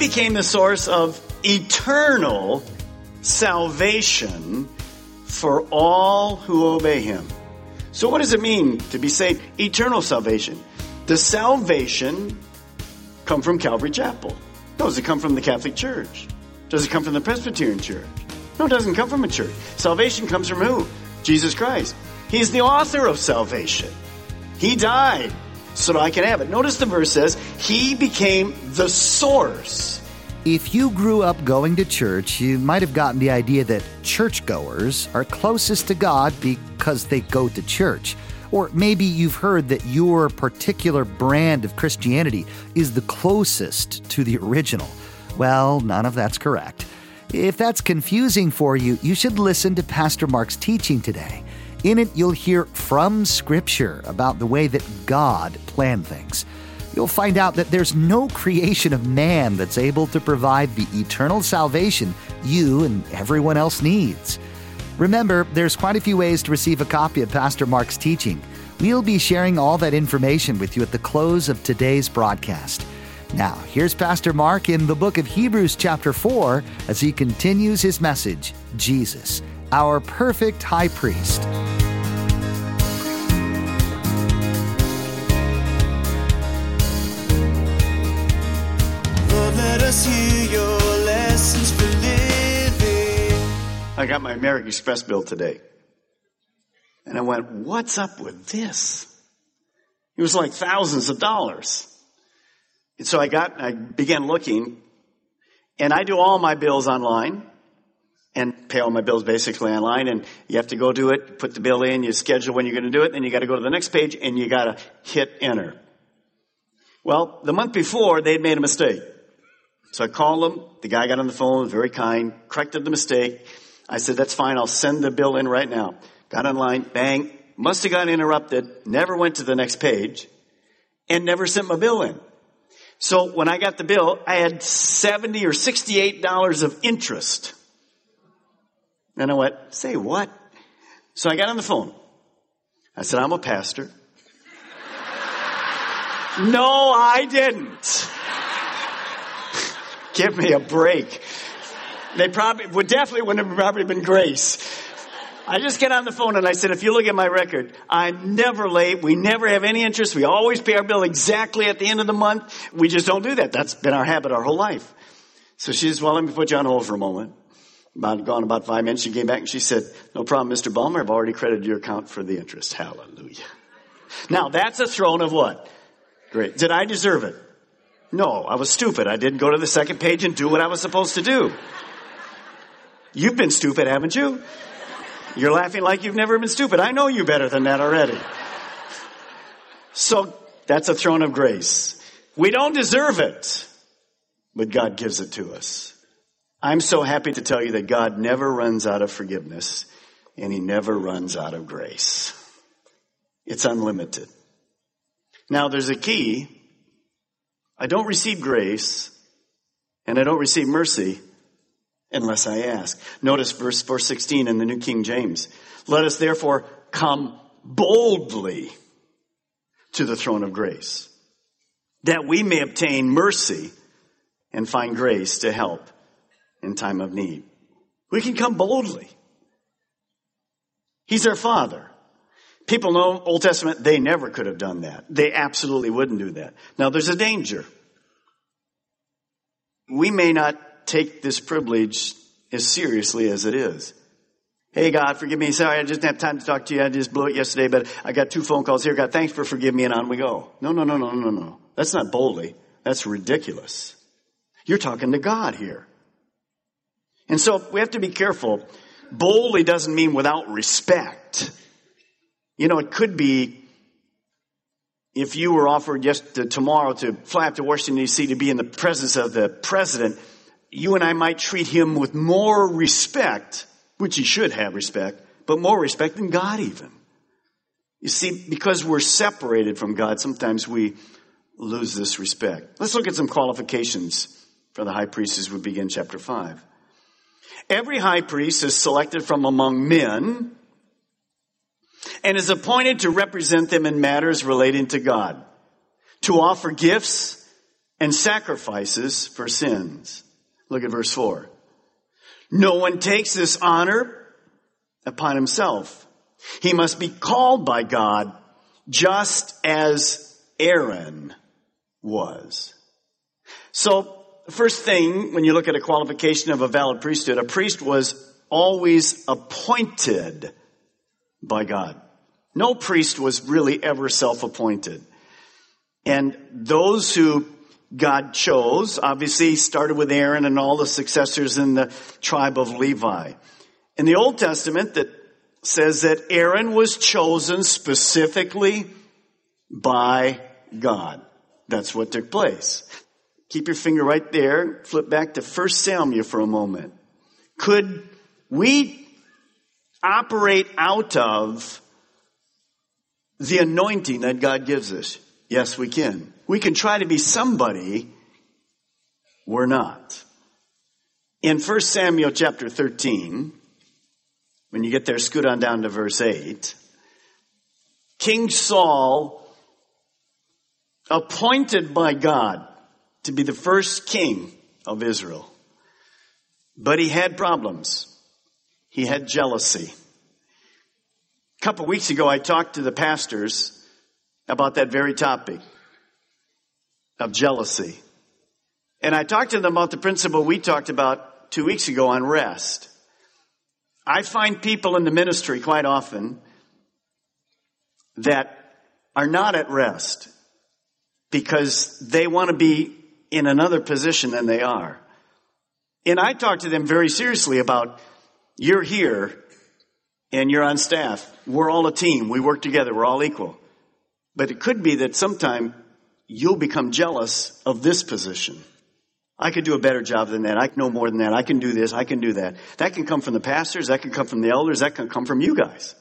Became the source of eternal salvation for all who obey him. So what does it mean to be saved? Eternal salvation. Does salvation come from Calvary Chapel? No, does it come from the Catholic Church? Does it come from the Presbyterian Church? No, it doesn't come from a church. Salvation comes from who? Jesus Christ. He's the author of salvation. He died so I can have it. Notice the verse says, He became the source. If you grew up going to church, you might have gotten the idea that churchgoers are closest to God because they go to church. Or maybe you've heard that your particular brand of Christianity is the closest to the original. Well, none of that's correct. If that's confusing for you, you should listen to Pastor Mark's teaching today. In it, you'll hear from Scripture about the way that God planned things. You'll find out that there's no creation of man that's able to provide the eternal salvation you and everyone else needs. Remember, there's quite a few ways to receive a copy of Pastor Mark's teaching. We'll be sharing all that information with you at the close of today's broadcast. Now, here's Pastor Mark in the book of Hebrews, chapter 4, as he continues his message Jesus, our perfect high priest. I got my American Express bill today. And I went, what's up with this? It was like thousands of dollars. And so I got, I began looking and I do all my bills online and pay all my bills basically online and you have to go do it, put the bill in, you schedule when you're going to do it, then you got to go to the next page and you got to hit enter. Well, the month before they'd made a mistake. So I called them. The guy got on the phone, very kind, corrected the mistake. I said, that's fine. I'll send the bill in right now. Got online, bang, must have got interrupted, never went to the next page, and never sent my bill in. So when I got the bill, I had 70 or $68 of interest. And I went, say what? So I got on the phone. I said, I'm a pastor. no, I didn't. Give me a break. They probably would definitely wouldn't have probably been grace. I just get on the phone and I said, if you look at my record, I'm never late. We never have any interest. We always pay our bill exactly at the end of the month. We just don't do that. That's been our habit our whole life. So she says, well, let me put you on hold for a moment. About gone about five minutes. She came back and she said, no problem, Mr. Balmer. I've already credited your account for the interest. Hallelujah. Now that's a throne of what? Great. Did I deserve it? No, I was stupid. I didn't go to the second page and do what I was supposed to do. You've been stupid, haven't you? You're laughing like you've never been stupid. I know you better than that already. So that's a throne of grace. We don't deserve it, but God gives it to us. I'm so happy to tell you that God never runs out of forgiveness and he never runs out of grace. It's unlimited. Now there's a key. I don't receive grace and I don't receive mercy unless I ask. Notice verse 416 in the New King James. Let us therefore come boldly to the throne of grace that we may obtain mercy and find grace to help in time of need. We can come boldly. He's our Father. People know Old Testament, they never could have done that. They absolutely wouldn't do that. Now there's a danger. We may not take this privilege as seriously as it is. Hey God, forgive me. Sorry, I just didn't have time to talk to you. I just blew it yesterday, but I got two phone calls here. God, thanks for forgiving me and on we go. No, no, no, no, no, no. That's not boldly. That's ridiculous. You're talking to God here. And so we have to be careful. Boldly doesn't mean without respect. You know, it could be if you were offered just to, tomorrow to fly up to Washington DC to be in the presence of the president, you and I might treat him with more respect, which he should have respect, but more respect than God even. You see, because we're separated from God, sometimes we lose this respect. Let's look at some qualifications for the high priest as we begin chapter 5. Every high priest is selected from among men and is appointed to represent them in matters relating to God, to offer gifts and sacrifices for sins. Look at verse 4. No one takes this honor upon himself he must be called by God just as Aaron was. So, first thing, when you look at a qualification of a valid priesthood, a priest was always appointed by God. No priest was really ever self-appointed. And those who God chose, obviously started with Aaron and all the successors in the tribe of Levi. In the Old Testament, that says that Aaron was chosen specifically by God. That's what took place. Keep your finger right there. Flip back to 1 Samuel for a moment. Could we operate out of the anointing that God gives us? Yes, we can. We can try to be somebody we're not. In 1 Samuel chapter 13, when you get there, scoot on down to verse 8. King Saul, appointed by God to be the first king of Israel. But he had problems. He had jealousy. A couple weeks ago, I talked to the pastors about that very topic of jealousy. And I talked to them about the principle we talked about two weeks ago on rest. I find people in the ministry quite often that are not at rest because they want to be in another position than they are. And I talk to them very seriously about you're here and you're on staff. We're all a team. We work together. We're all equal. But it could be that sometime you'll become jealous of this position. I could do a better job than that. I know more than that. I can do this. I can do that. That can come from the pastors. That can come from the elders. That can come from you guys.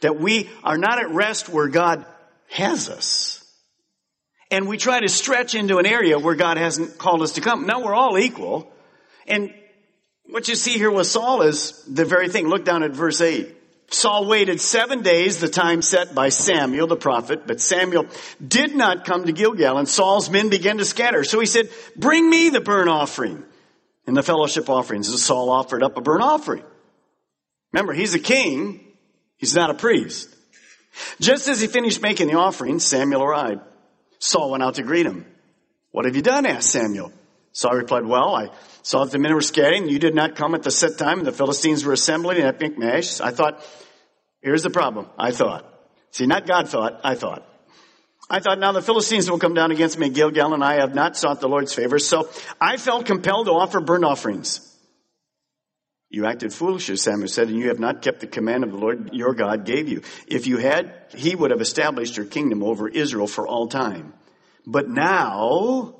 That we are not at rest where God has us. And we try to stretch into an area where God hasn't called us to come. Now we're all equal. And what you see here with Saul is the very thing. Look down at verse 8. Saul waited seven days, the time set by Samuel the prophet, but Samuel did not come to Gilgal and Saul's men began to scatter. So he said, bring me the burnt offering and the fellowship offerings. And Saul offered up a burnt offering. Remember, he's a king. He's not a priest. Just as he finished making the offering, Samuel arrived. Saul went out to greet him. What have you done? asked Samuel. Saul replied, well, I saw that the men were scattering. You did not come at the set time and the Philistines were assembling at Michmash. I thought, Here's the problem. I thought. See, not God thought, I thought. I thought now the Philistines will come down against me Gilgal and I have not sought the Lord's favor. So I felt compelled to offer burnt offerings. You acted foolishly, Samuel said, and you have not kept the command of the Lord your God gave you. If you had, he would have established your kingdom over Israel for all time. But now,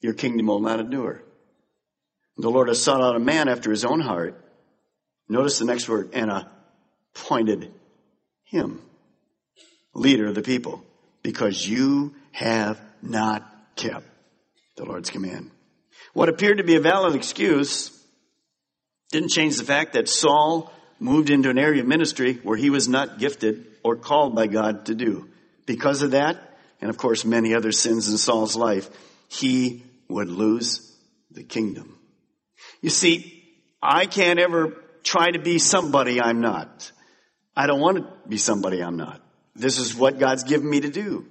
your kingdom will not endure. The Lord has sought out a man after his own heart. Notice the next word, and appointed him leader of the people because you have not kept the Lord's command. What appeared to be a valid excuse didn't change the fact that Saul moved into an area of ministry where he was not gifted or called by God to do. Because of that, and of course many other sins in Saul's life, he would lose the kingdom. You see, I can't ever try to be somebody I'm not. I don't want to be somebody I'm not. This is what God's given me to do.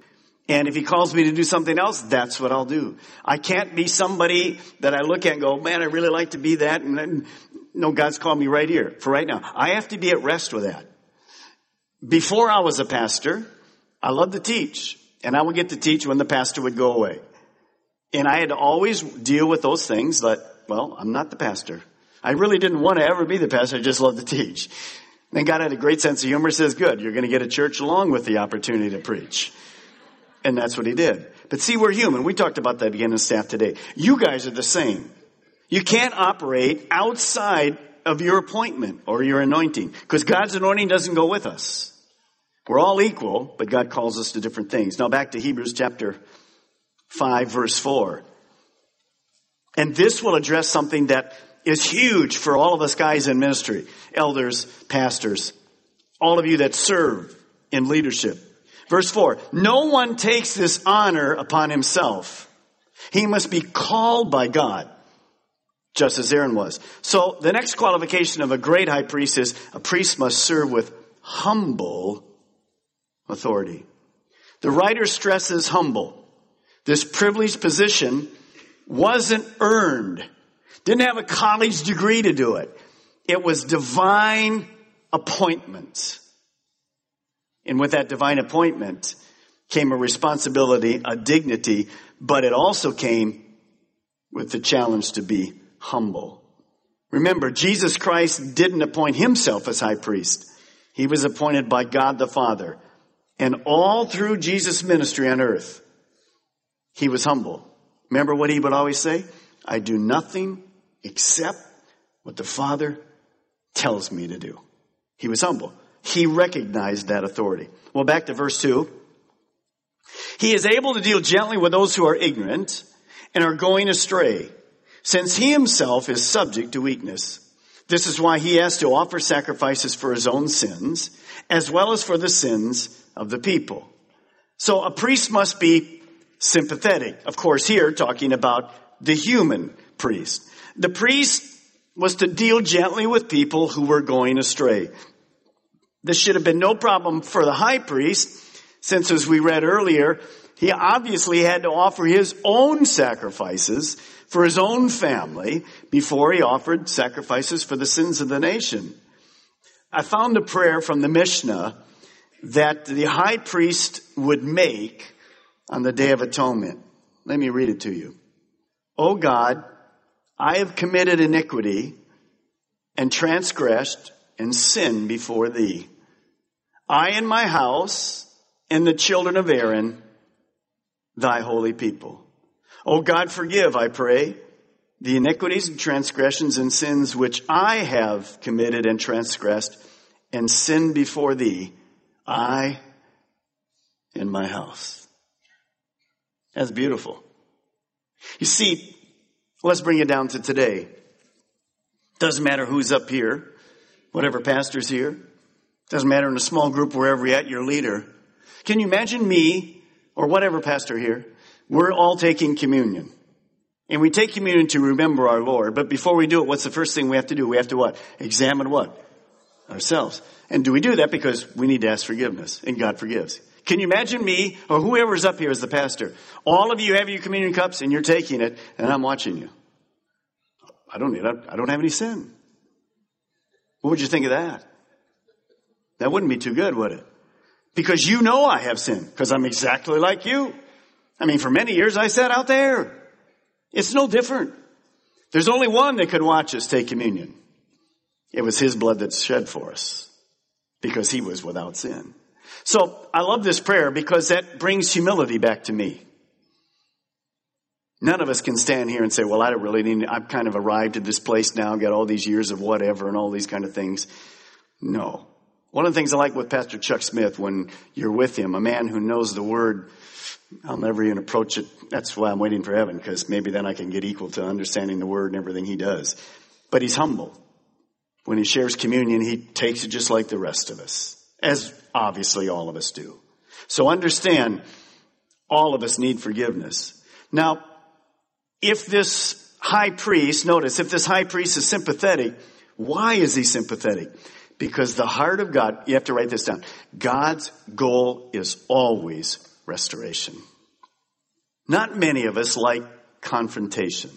And if he calls me to do something else, that's what I'll do. I can't be somebody that I look at and go, man, I really like to be that. And then, no, God's called me right here for right now. I have to be at rest with that. Before I was a pastor, I loved to teach and I would get to teach when the pastor would go away. And I had to always deal with those things that, well, I'm not the pastor. I really didn't want to ever be the pastor. I just love to teach. Then God had a great sense of humor, says, good, you're going to get a church along with the opportunity to preach. And that's what he did. But see, we're human. We talked about that again in staff today. You guys are the same. You can't operate outside of your appointment or your anointing because God's anointing doesn't go with us. We're all equal, but God calls us to different things. Now back to Hebrews chapter 5 verse 4. And this will address something that is huge for all of us guys in ministry, elders, pastors, all of you that serve in leadership. Verse 4, no one takes this honor upon himself. He must be called by God, just as Aaron was. So the next qualification of a great high priest is a priest must serve with humble authority. The writer stresses humble. This privileged position wasn't earned. Didn't have a college degree to do it. It was divine appointment. And with that divine appointment came a responsibility, a dignity, but it also came with the challenge to be humble. Remember, Jesus Christ didn't appoint himself as high priest. He was appointed by God the Father. And all through Jesus' ministry on earth, he was humble. Remember what he would always say? I do nothing except what the Father tells me to do. He was humble. He recognized that authority. Well, back to verse 2. He is able to deal gently with those who are ignorant and are going astray, since he himself is subject to weakness. This is why he has to offer sacrifices for his own sins, as well as for the sins of the people. So a priest must be sympathetic. Of course, here talking about the human priest. The priest was to deal gently with people who were going astray. This should have been no problem for the high priest, since as we read earlier, he obviously had to offer his own sacrifices for his own family before he offered sacrifices for the sins of the nation. I found a prayer from the Mishnah that the high priest would make on the Day of Atonement. Let me read it to you. O God, I have committed iniquity and transgressed and sinned before thee. I and my house and the children of Aaron, thy holy people. O God, forgive, I pray, the iniquities and transgressions and sins which I have committed and transgressed and sinned before thee, I and my house. That's beautiful. You see, let's bring it down to today. Doesn't matter who's up here, whatever pastor's here. Doesn't matter in a small group, wherever you're at, your leader. Can you imagine me or whatever pastor here? We're all taking communion. And we take communion to remember our Lord. But before we do it, what's the first thing we have to do? We have to what? Examine what? Ourselves. And do we do that because we need to ask forgiveness and God forgives? Can you imagine me or whoever's up here as the pastor? All of you have your communion cups and you're taking it and I'm watching you. I don't need, I don't have any sin. What would you think of that? That wouldn't be too good, would it? Because you know I have sin, because I'm exactly like you. I mean, for many years I sat out there. It's no different. There's only one that could watch us take communion. It was his blood that's shed for us because he was without sin. So I love this prayer because that brings humility back to me. None of us can stand here and say, well, I don't really need, I've kind of arrived at this place now, got all these years of whatever and all these kind of things. No. One of the things I like with Pastor Chuck Smith when you're with him, a man who knows the word, I'll never even approach it. That's why I'm waiting for heaven, because maybe then I can get equal to understanding the word and everything he does. But he's humble. When he shares communion, he takes it just like the rest of us, as obviously all of us do. So understand, all of us need forgiveness. Now, if this high priest, notice, if this high priest is sympathetic, why is he sympathetic? Because the heart of God, you have to write this down. God's goal is always restoration. Not many of us like confrontation.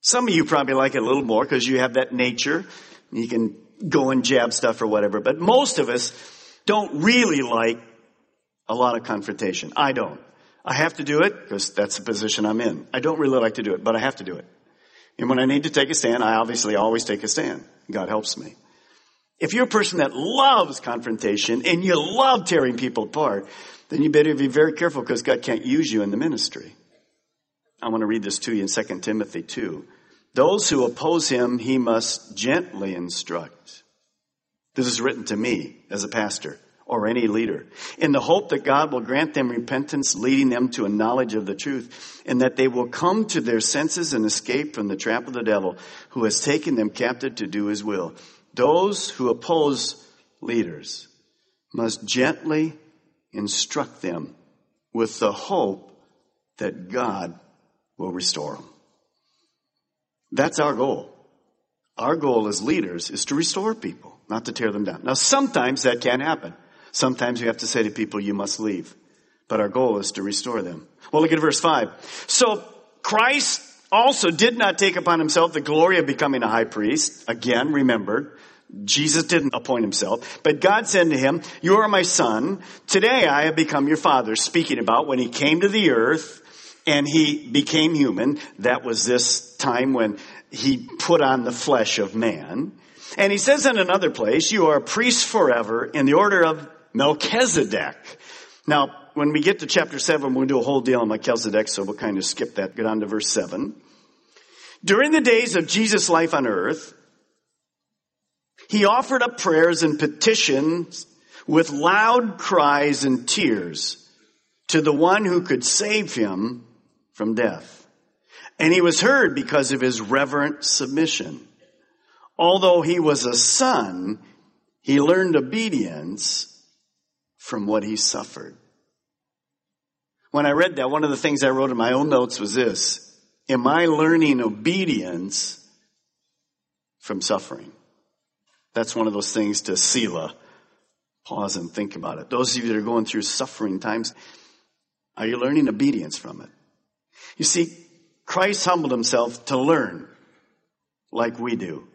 Some of you probably like it a little more because you have that nature. You can go and jab stuff or whatever. But most of us don't really like a lot of confrontation. I don't. I have to do it because that's the position I'm in. I don't really like to do it, but I have to do it. And when I need to take a stand, I obviously always take a stand. God helps me. If you're a person that loves confrontation and you love tearing people apart, then you better be very careful because God can't use you in the ministry. I want to read this to you in 2 Timothy 2. Those who oppose him, he must gently instruct. This is written to me as a pastor or any leader in the hope that God will grant them repentance, leading them to a knowledge of the truth, and that they will come to their senses and escape from the trap of the devil who has taken them captive to do his will. Those who oppose leaders must gently instruct them with the hope that God will restore them. That's our goal. Our goal as leaders is to restore people, not to tear them down. Now sometimes that can happen. Sometimes we have to say to people, you must leave. But our goal is to restore them. Well, look at verse 5. So Christ also did not take upon himself the glory of becoming a high priest. Again, remember, Jesus didn't appoint himself, but God said to him, you are my son. Today I have become your father, speaking about when he came to the earth and he became human. That was this time when he put on the flesh of man. And he says in another place, you are a priest forever in the order of Melchizedek. Now, when we get to chapter 7, we'll do a whole deal on Melchizedek, so we'll kind of skip that, get on to verse 7. During the days of Jesus' life on earth, he offered up prayers and petitions with loud cries and tears to the one who could save him from death. And he was heard because of his reverent submission. Although he was a son, he learned obedience from what he suffered. When I read that, one of the things I wrote in my own notes was this. Am I learning obedience from suffering? That's one of those things to Selah. Pause and think about it. Those of you that are going through suffering times, are you learning obedience from it? You see, Christ humbled himself to learn like we do.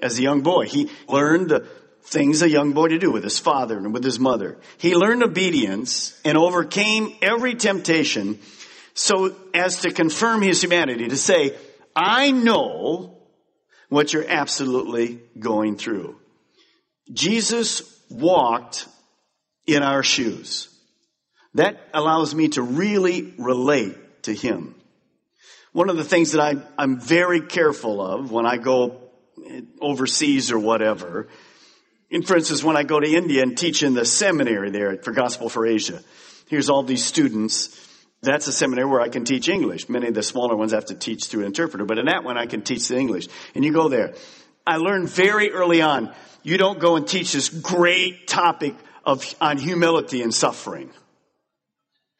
As a young boy, he learned the things a young boy to do with his father and with his mother. He learned obedience and overcame every temptation so as to confirm his humanity, to say, I know what you're absolutely going through. Jesus walked in our shoes. That allows me to really relate to him. One of the things that I, I'm very careful of when I go overseas or whatever and for instance, when I go to India and teach in the seminary there for Gospel for Asia, here's all these students. That's a seminary where I can teach English. Many of the smaller ones have to teach through an interpreter, but in that one I can teach the English. And you go there. I learned very early on, you don't go and teach this great topic of, on humility and suffering.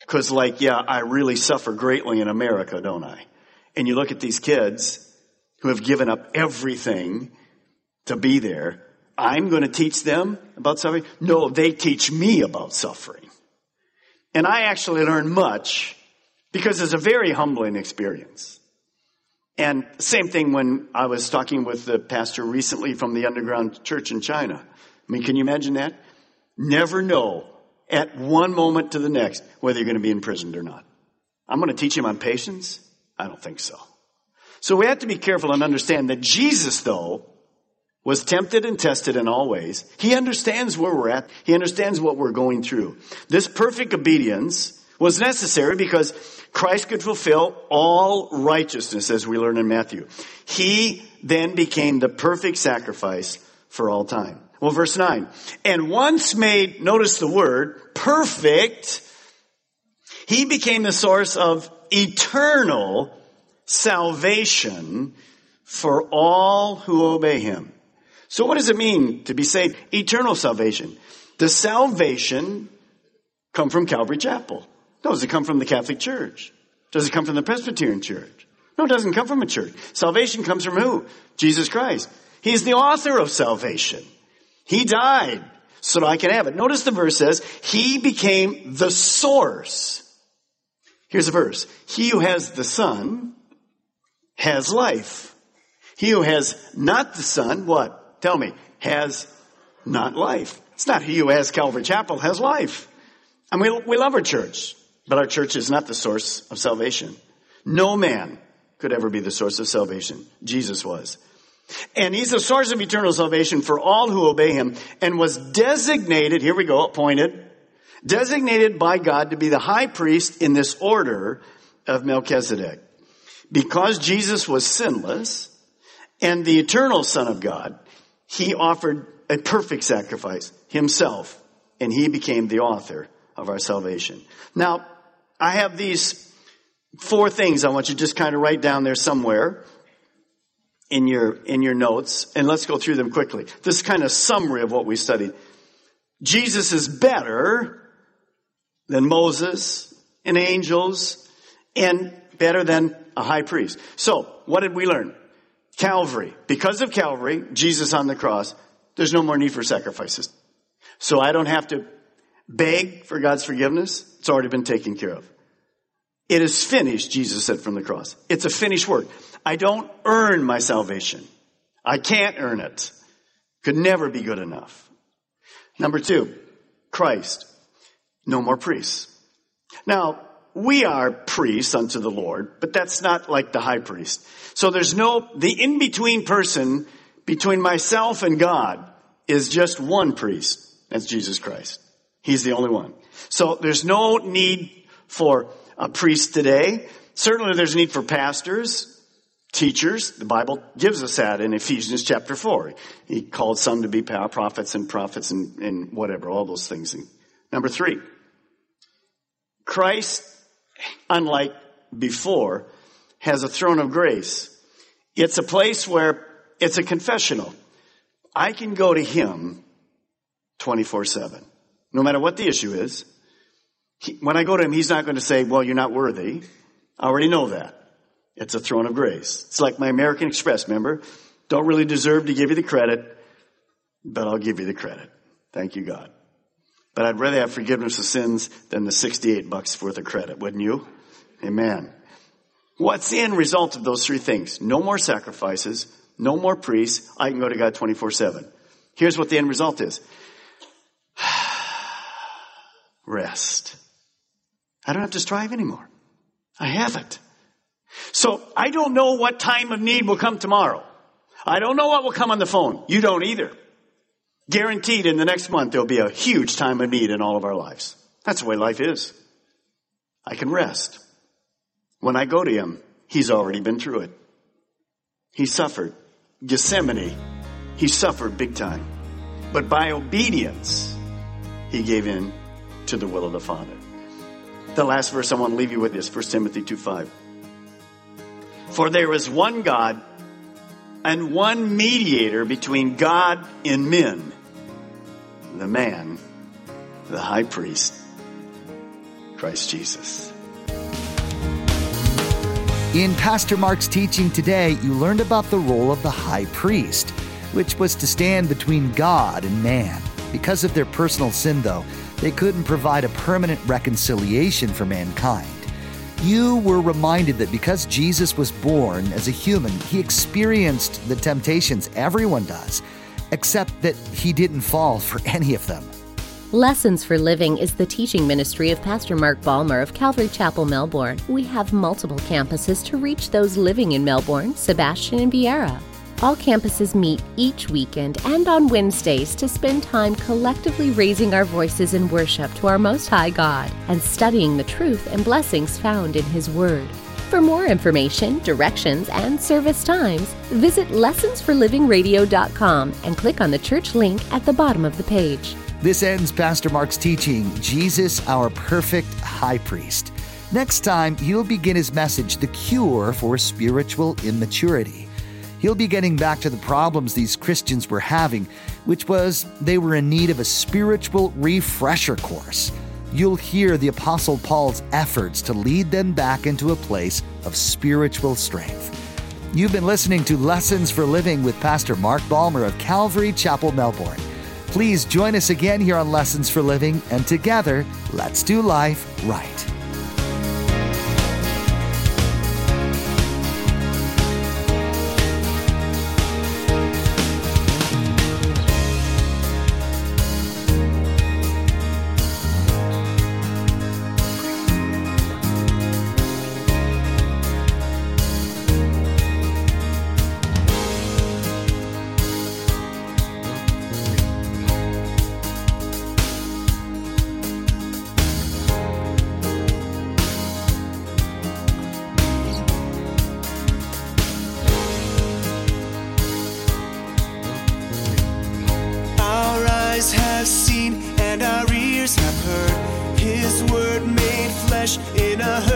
Cause like, yeah, I really suffer greatly in America, don't I? And you look at these kids who have given up everything to be there I'm going to teach them about suffering. No, they teach me about suffering. And I actually learn much because it's a very humbling experience. And same thing when I was talking with the pastor recently from the underground church in China. I mean, can you imagine that? Never know at one moment to the next whether you're going to be imprisoned or not. I'm going to teach him on patience? I don't think so. So we have to be careful and understand that Jesus, though, was tempted and tested in all ways. He understands where we're at. He understands what we're going through. This perfect obedience was necessary because Christ could fulfill all righteousness as we learn in Matthew. He then became the perfect sacrifice for all time. Well, verse 9. And once made, notice the word, perfect, he became the source of eternal salvation for all who obey him. So what does it mean to be saved? Eternal salvation. Does salvation come from Calvary Chapel? No, does it come from the Catholic Church? Does it come from the Presbyterian Church? No, it doesn't come from a church. Salvation comes from who? Jesus Christ. He's the author of salvation. He died so I can have it. Notice the verse says, He became the source. Here's the verse. He who has the Son has life. He who has not the Son, what? Tell me, has not life. It's not he who has Calvary Chapel has life. And we, we love our church. But our church is not the source of salvation. No man could ever be the source of salvation. Jesus was. And he's the source of eternal salvation for all who obey him and was designated, here we go, appointed, designated by God to be the high priest in this order of Melchizedek. Because Jesus was sinless and the eternal son of God, he offered a perfect sacrifice himself and he became the author of our salvation. Now, I have these four things I want you to just kind of write down there somewhere in your, in your notes, and let's go through them quickly. This is kind of summary of what we studied. Jesus is better than Moses and angels and better than a high priest. So, what did we learn? Calvary. Because of Calvary, Jesus on the cross, there's no more need for sacrifices. So I don't have to beg for God's forgiveness. It's already been taken care of. It is finished, Jesus said from the cross. It's a finished work. I don't earn my salvation. I can't earn it. Could never be good enough. Number two, Christ. No more priests. Now, we are priests unto the Lord, but that's not like the high priest. So there's no, the in-between person between myself and God is just one priest. That's Jesus Christ. He's the only one. So there's no need for a priest today. Certainly there's a need for pastors, teachers. The Bible gives us that in Ephesians chapter 4. He called some to be prophets and prophets and, and whatever, all those things. Number three, Christ, unlike before, has a throne of grace. It's a place where it's a confessional. I can go to Him 24 7. No matter what the issue is. He, when I go to Him, He's not going to say, well, you're not worthy. I already know that. It's a throne of grace. It's like my American Express, member. Don't really deserve to give you the credit, but I'll give you the credit. Thank you, God. But I'd rather have forgiveness of sins than the 68 bucks worth of credit, wouldn't you? Amen. What's the end result of those three things? No more sacrifices, no more priests. I can go to God 24 7. Here's what the end result is. Rest. I don't have to strive anymore. I have it. So I don't know what time of need will come tomorrow. I don't know what will come on the phone. You don't either. Guaranteed in the next month there'll be a huge time of need in all of our lives. That's the way life is. I can rest. When I go to Him, He's already been through it. He suffered. Gethsemane, He suffered big time. But by obedience, He gave in to the will of the Father. The last verse I want to leave you with is 1 Timothy 2 5. For there is one God and one mediator between God and men, the man, the high priest, Christ Jesus. In Pastor Mark's teaching today, you learned about the role of the high priest, which was to stand between God and man. Because of their personal sin, though, they couldn't provide a permanent reconciliation for mankind you were reminded that because Jesus was born as a human, he experienced the temptations everyone does, except that he didn't fall for any of them. Lessons for Living is the teaching ministry of Pastor Mark Balmer of Calvary Chapel, Melbourne. We have multiple campuses to reach those living in Melbourne, Sebastian, and Viera. All campuses meet each weekend and on Wednesdays to spend time collectively raising our voices in worship to our Most High God and studying the truth and blessings found in His Word. For more information, directions, and service times, visit lessonsforlivingradio.com and click on the church link at the bottom of the page. This ends Pastor Mark's teaching Jesus, our perfect high priest. Next time, he'll begin his message, The Cure for Spiritual Immaturity he'll be getting back to the problems these Christians were having, which was they were in need of a spiritual refresher course. You'll hear the Apostle Paul's efforts to lead them back into a place of spiritual strength. You've been listening to Lessons for Living with Pastor Mark Balmer of Calvary Chapel, Melbourne. Please join us again here on Lessons for Living, and together, let's do life right. In a